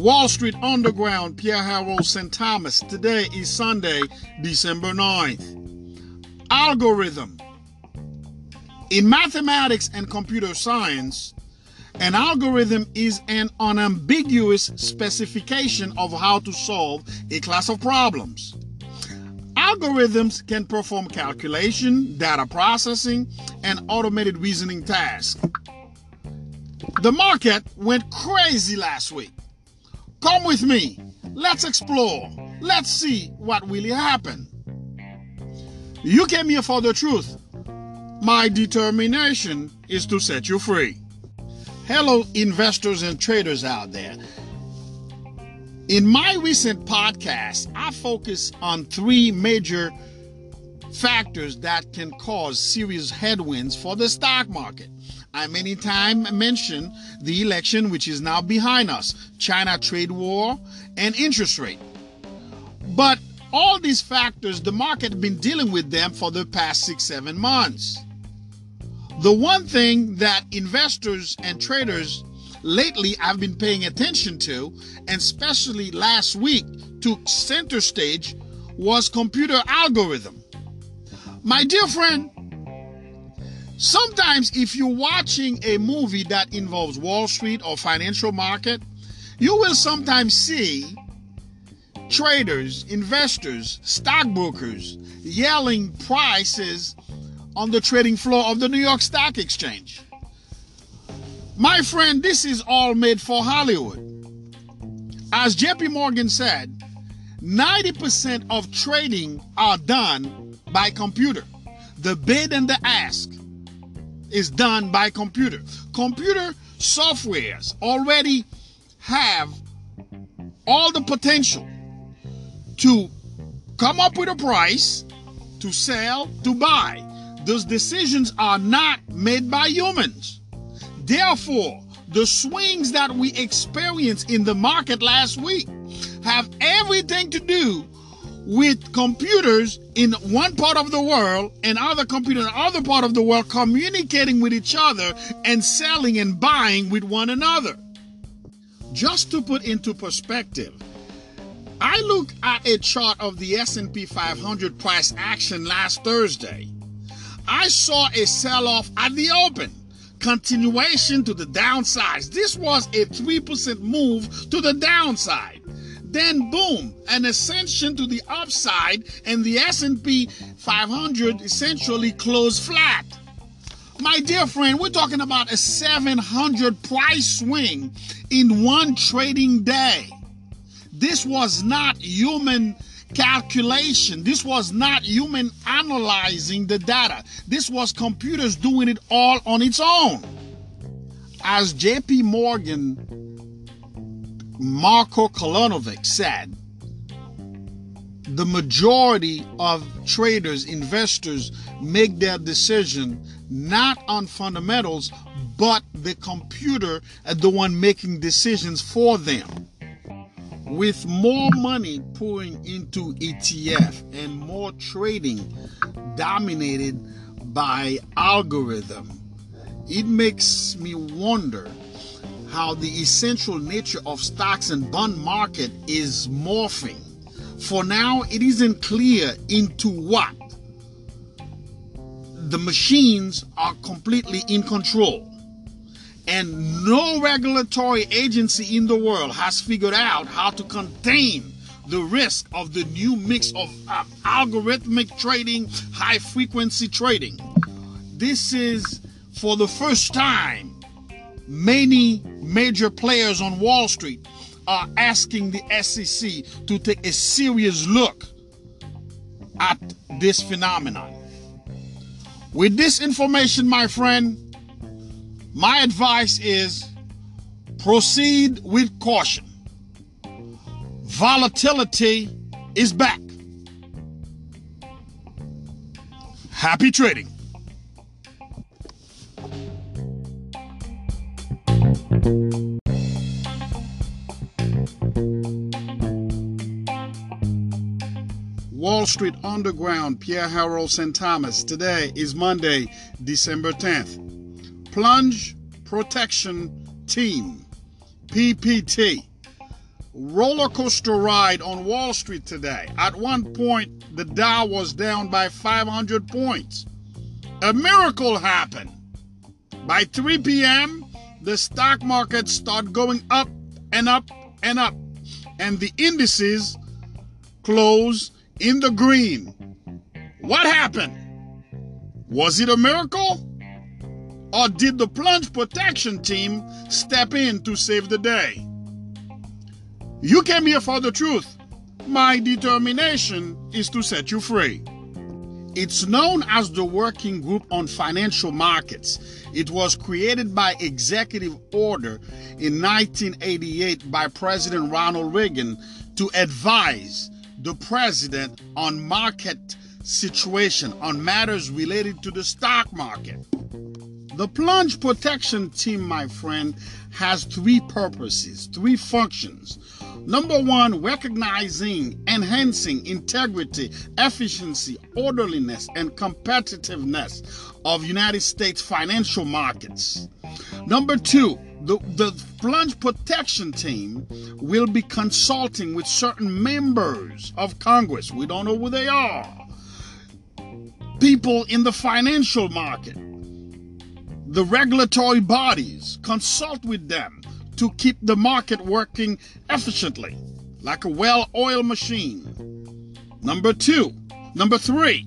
Wall Street Underground, Pierre Harold St. Thomas. Today is Sunday, December 9th. Algorithm. In mathematics and computer science, an algorithm is an unambiguous specification of how to solve a class of problems. Algorithms can perform calculation, data processing, and automated reasoning tasks. The market went crazy last week. Come with me. Let's explore. Let's see what really happened. You came here for the truth. My determination is to set you free. Hello, investors and traders out there. In my recent podcast, I focus on three major factors that can cause serious headwinds for the stock market. I many times mention the election, which is now behind us, China trade war, and interest rate. But all these factors, the market been dealing with them for the past six, seven months. The one thing that investors and traders lately I've been paying attention to, and especially last week took center stage, was computer algorithm. My dear friend, Sometimes, if you're watching a movie that involves Wall Street or financial market, you will sometimes see traders, investors, stockbrokers yelling prices on the trading floor of the New York Stock Exchange. My friend, this is all made for Hollywood. As JP Morgan said, 90% of trading are done by computer. The bid and the ask is done by computer. Computer softwares already have all the potential to come up with a price, to sell, to buy. Those decisions are not made by humans. Therefore, the swings that we experienced in the market last week have everything to do with computers in one part of the world and other computers in other part of the world communicating with each other and selling and buying with one another. Just to put into perspective, I look at a chart of the S&P 500 price action last Thursday. I saw a sell-off at the open, continuation to the downside. This was a 3% move to the downside. Then boom, an ascension to the upside and the S&P 500 essentially closed flat. My dear friend, we're talking about a 700 price swing in one trading day. This was not human calculation. This was not human analyzing the data. This was computers doing it all on its own. As JP Morgan Marko Kolanovic said, the majority of traders, investors make their decision not on fundamentals, but the computer is the one making decisions for them. With more money pouring into ETF and more trading dominated by algorithm, it makes me wonder how the essential nature of stocks and bond market is morphing. For now, it isn't clear into what the machines are completely in control. And no regulatory agency in the world has figured out how to contain the risk of the new mix of uh, algorithmic trading, high frequency trading. This is for the first time many major players on Wall Street are asking the SEC to take a serious look at this phenomenon. With this information, my friend, my advice is proceed with caution. Volatility is back. Happy trading. Wall Street Underground, Pierre Harold St. Thomas. Today is Monday, December 10th. Plunge, Protection Team, PPT. Roller coaster ride on Wall Street today. At one point, the Dow was down by 500 points. A miracle happened. By 3 p.m., the stock market started going up and up and up, and the indices closed in the green. What happened? Was it a miracle? Or did the plunge protection team step in to save the day? You came here for the truth. My determination is to set you free. It's known as the Working Group on Financial Markets. It was created by executive order in 1988 by President Ronald Reagan to advise the president on market situation on matters related to the stock market. The plunge protection team, my friend, has three purposes, three functions. Number one, recognizing, enhancing integrity, efficiency, orderliness, and competitiveness of United States financial markets. Number two, the, the plunge protection team will be consulting with certain members of Congress. We don't know who they are. People in the financial market, the regulatory bodies, consult with them to keep the market working efficiently, like a well oiled machine. Number two, number three,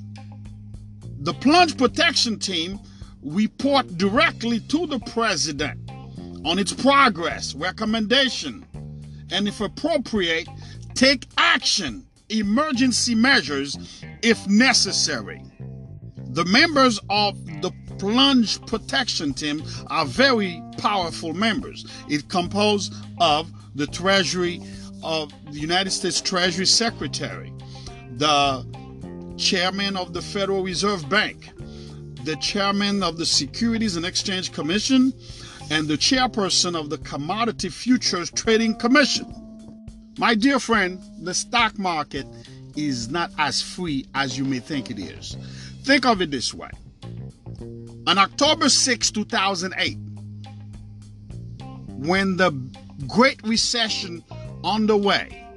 the plunge protection team report directly to the president on its progress, recommendation, and if appropriate, take action, emergency measures if necessary. The members of the plunge protection team are very powerful members. It composed of the Treasury of the United States Treasury Secretary, the chairman of the Federal Reserve Bank, the chairman of the Securities and Exchange Commission, and the chairperson of the Commodity Futures Trading Commission. My dear friend, the stock market is not as free as you may think it is. Think of it this way on October 6, 2008, when the Great Recession underway,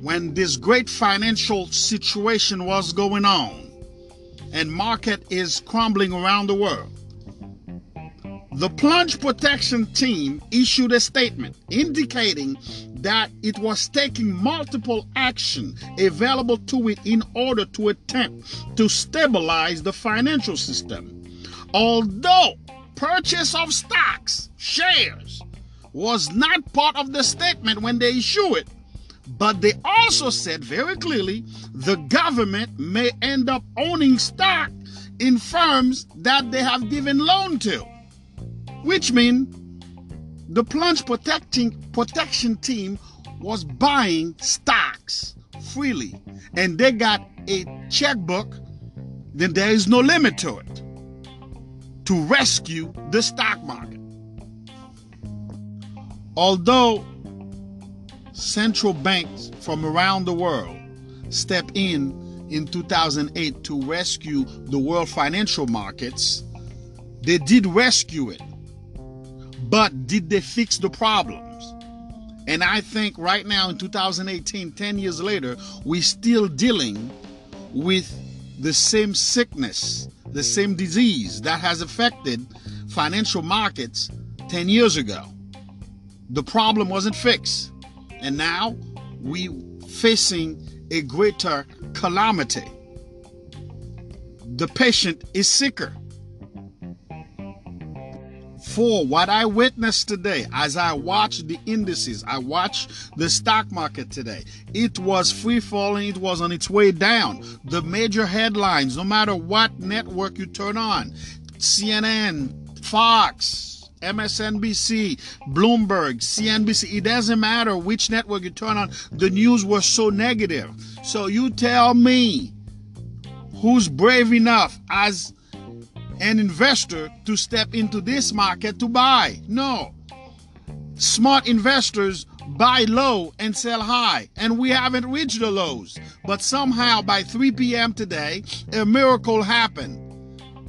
when this great financial situation was going on, and market is crumbling around the world, the plunge protection team issued a statement indicating that it was taking multiple action available to it in order to attempt to stabilize the financial system. Although purchase of stocks, shares, was not part of the statement when they issued it, but they also said very clearly the government may end up owning stock in firms that they have given loan to, which means the plunge protecting protection team was buying stocks freely, and they got a checkbook. Then there is no limit to it to rescue the stock market. Although central banks from around the world stepped in in 2008 to rescue the world financial markets, they did rescue it. But did they fix the problems? And I think right now in 2018, 10 years later, we're still dealing with the same sickness the same disease that has affected financial markets 10 years ago. The problem wasn't fixed. And now we're facing a greater calamity. The patient is sicker. For what I witnessed today, as I watched the indices, I watched the stock market today, it was free falling, it was on its way down. The major headlines, no matter what network you turn on CNN, Fox, MSNBC, Bloomberg, CNBC, it doesn't matter which network you turn on, the news was so negative. So you tell me who's brave enough as an investor to step into this market to buy. No. Smart investors buy low and sell high, and we haven't reached the lows. But somehow by 3 p.m. today, a miracle happened.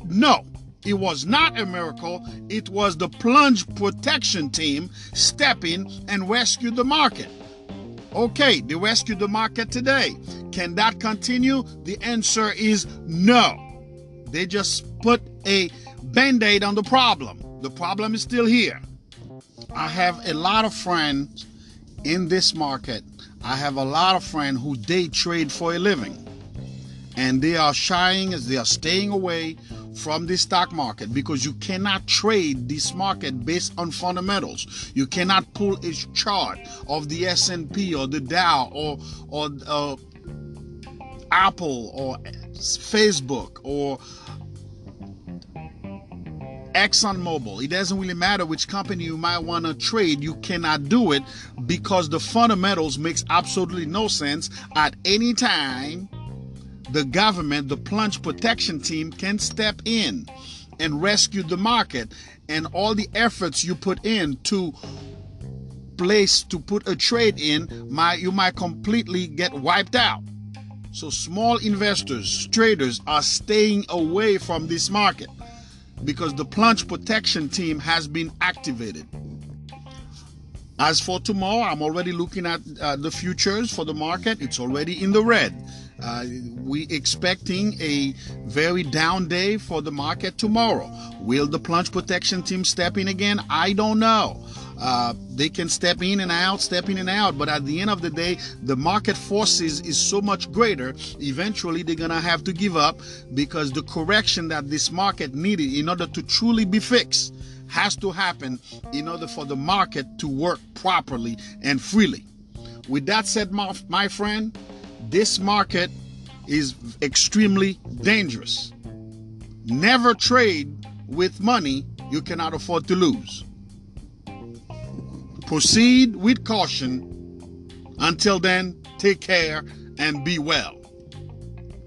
No, It was not a miracle. It was the plunge protection team stepping and rescued the market. Okay, they rescued the market today. Can that continue? The answer is no. They just put a band aid on the problem. The problem is still here. I have a lot of friends in this market. I have a lot of friends who day trade for a living. And they are shying as they are staying away from the stock market because you cannot trade this market based on fundamentals. You cannot pull a chart of the S&P or the Dow or or uh, Apple or Facebook or ExxonMobil. It doesn't really matter which company you might want to trade. You cannot do it because the fundamentals makes absolutely no sense at any time. The government, the plunge protection team can step in and rescue the market and all the efforts you put in to place to put a trade in might you might completely get wiped out. So small investors, traders are staying away from this market because the plunge protection team has been activated. As for tomorrow, I'm already looking at uh, the futures for the market. It's already in the red. Uh, we expecting a very down day for the market tomorrow. Will the plunge protection team step in again? I don't know. Uh, they can step in and out, step in and out, but at the end of the day, the market forces is so much greater. Eventually, they're gonna have to give up because the correction that this market needed in order to truly be fixed has to happen in order for the market to work properly and freely. With that said, my, my friend, this market is extremely dangerous. Never trade with money you cannot afford to lose. Proceed with caution. Until then, take care and be well.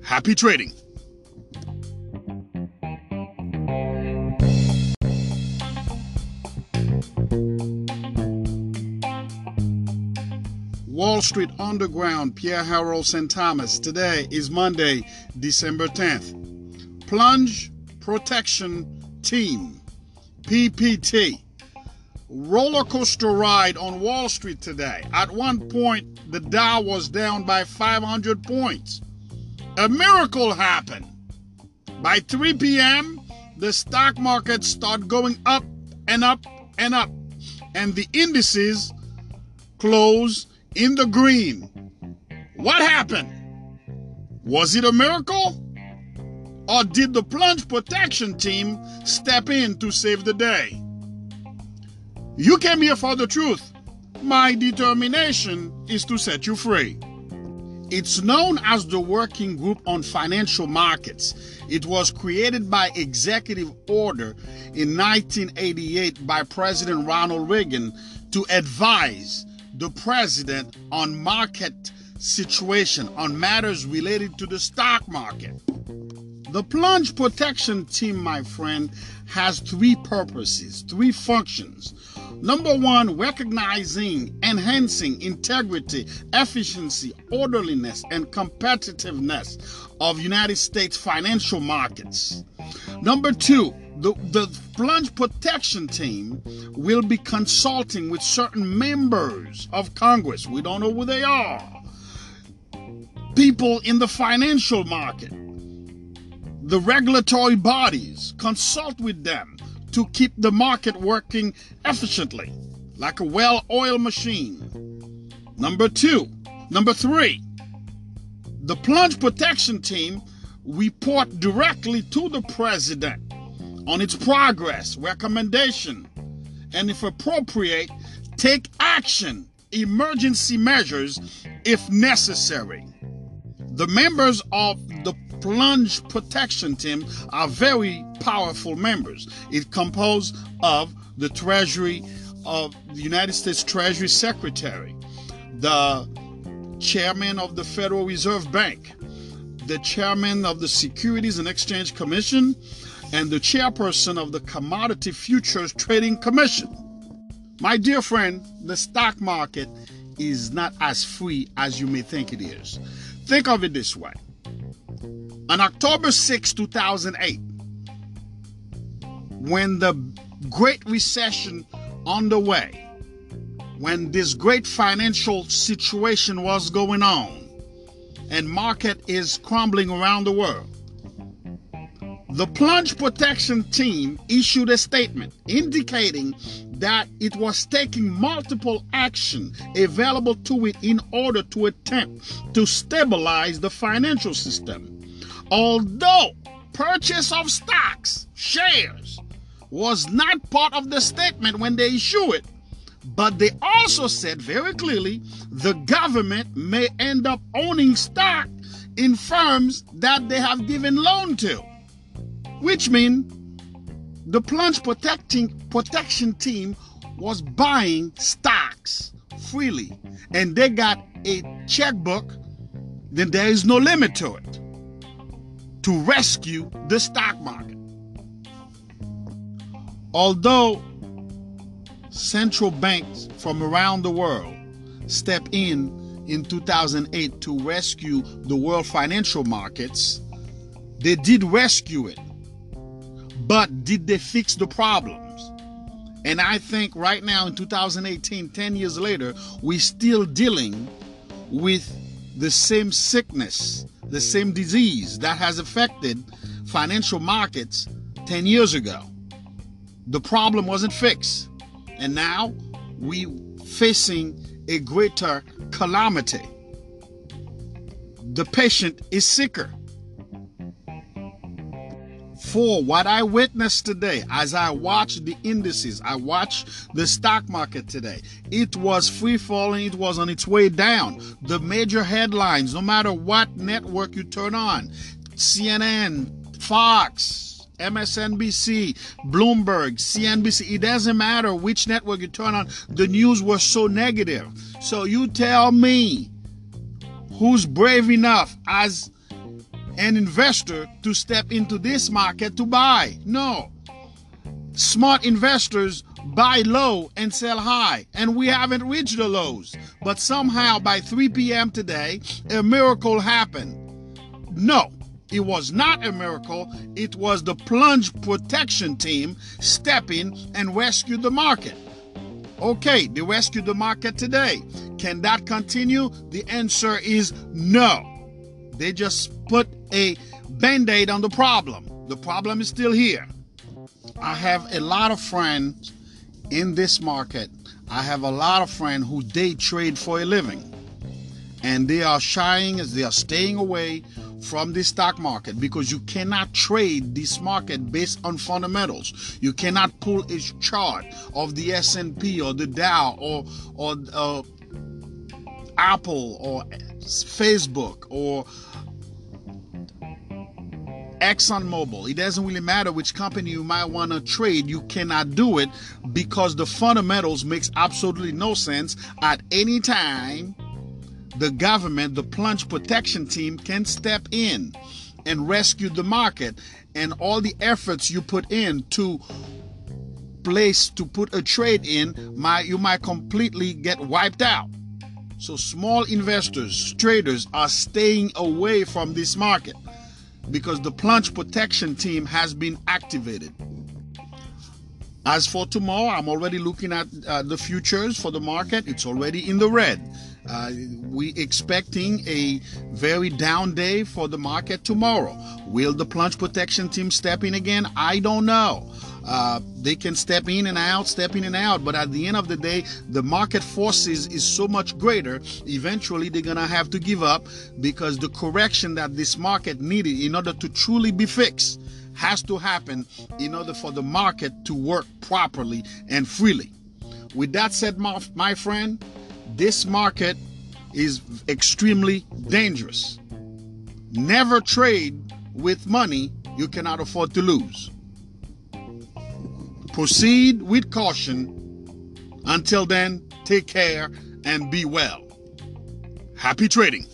Happy trading. Wall Street Underground, Pierre Harold St. Thomas. Today is Monday, December 10th. Plunge Protection Team, PPT roller coaster ride on Wall Street today. At one point, the Dow was down by 500 points. A miracle happened. By 3 p.m., the stock market started going up and up and up, and the indices closed in the green. What happened? Was it a miracle? Or did the plunge protection team step in to save the day? You came here for the truth. My determination is to set you free. It's known as the Working Group on Financial Markets. It was created by executive order in 1988 by President Ronald Reagan to advise the president on market situation on matters related to the stock market. The plunge protection team, my friend, has three purposes, three functions. Number one, recognizing, enhancing integrity, efficiency, orderliness, and competitiveness of United States financial markets. Number two, the, the plunge protection team will be consulting with certain members of Congress. We don't know who they are. People in the financial market the regulatory bodies, consult with them to keep the market working efficiently, like a well oiled machine. Number two, number three, the plunge protection team report directly to the president on its progress, recommendation, and if appropriate, take action, emergency measures if necessary. The members of the plunge protection team are very powerful members. It composed of the Treasury of the United States Treasury Secretary, the chairman of the Federal Reserve Bank, the chairman of the Securities and Exchange Commission, and the chairperson of the Commodity Futures Trading Commission. My dear friend, the stock market is not as free as you may think it is. Think of it this way on October 6, 2008, when the Great Recession underway, when this great financial situation was going on, and market is crumbling around the world. The plunge protection team issued a statement indicating that it was taking multiple action available to it in order to attempt to stabilize the financial system. Although purchase of stocks, shares, was not part of the statement when they issue it, but they also said very clearly the government may end up owning stock in firms that they have given loan to, which means the plunge protecting protection team was buying stocks freely, and they got a checkbook. Then there is no limit to it to rescue the stock market. Although central banks from around the world stepped in in 2008 to rescue the world financial markets, they did rescue it. But did they fix the problems? And I think right now in 2018, 10 years later, we're still dealing with the same sickness, the same disease that has affected financial markets 10 years ago. The problem wasn't fixed. And now we're facing a greater calamity. The patient is sicker. For what I witnessed today, as I watched the indices, I watched the stock market today, it was free falling, it was on its way down. The major headlines, no matter what network you turn on, CNN, Fox, MSNBC, Bloomberg, CNBC, it doesn't matter which network you turn on, the news was so negative. So you tell me who's brave enough as an investor to step into this market to buy? No. Smart investors buy low and sell high, and we haven't reached the lows. But somehow by 3 p.m. today, a miracle happened. No. It was not a miracle, it was the plunge protection team stepping and rescued the market. Okay, they rescued the market today. Can that continue? The answer is no. They just put a band aid on the problem. The problem is still here. I have a lot of friends in this market. I have a lot of friends who day trade for a living. And they are shying as they are staying away from the stock market because you cannot trade this market based on fundamentals. You cannot pull a chart of the S&P or the Dow or or uh, Apple or Facebook or ExxonMobil. It doesn't really matter which company you might want to trade. You cannot do it because the fundamentals makes absolutely no sense at any time the government, the plunge protection team can step in and rescue the market and all the efforts you put in to place to put a trade in might you might completely get wiped out so small investors traders are staying away from this market because the plunge protection team has been activated as for tomorrow i'm already looking at uh, the futures for the market it's already in the red uh, we expecting a very down day for the market tomorrow. Will the plunge protection team step in again? I don't know. Uh, they can step in and out, step in and out, but at the end of the day, the market forces is so much greater. Eventually, they're gonna have to give up because the correction that this market needed in order to truly be fixed has to happen in order for the market to work properly and freely. With that said, my, my friend, this market is extremely dangerous. Never trade with money you cannot afford to lose. Proceed with caution. Until then, take care and be well. Happy trading.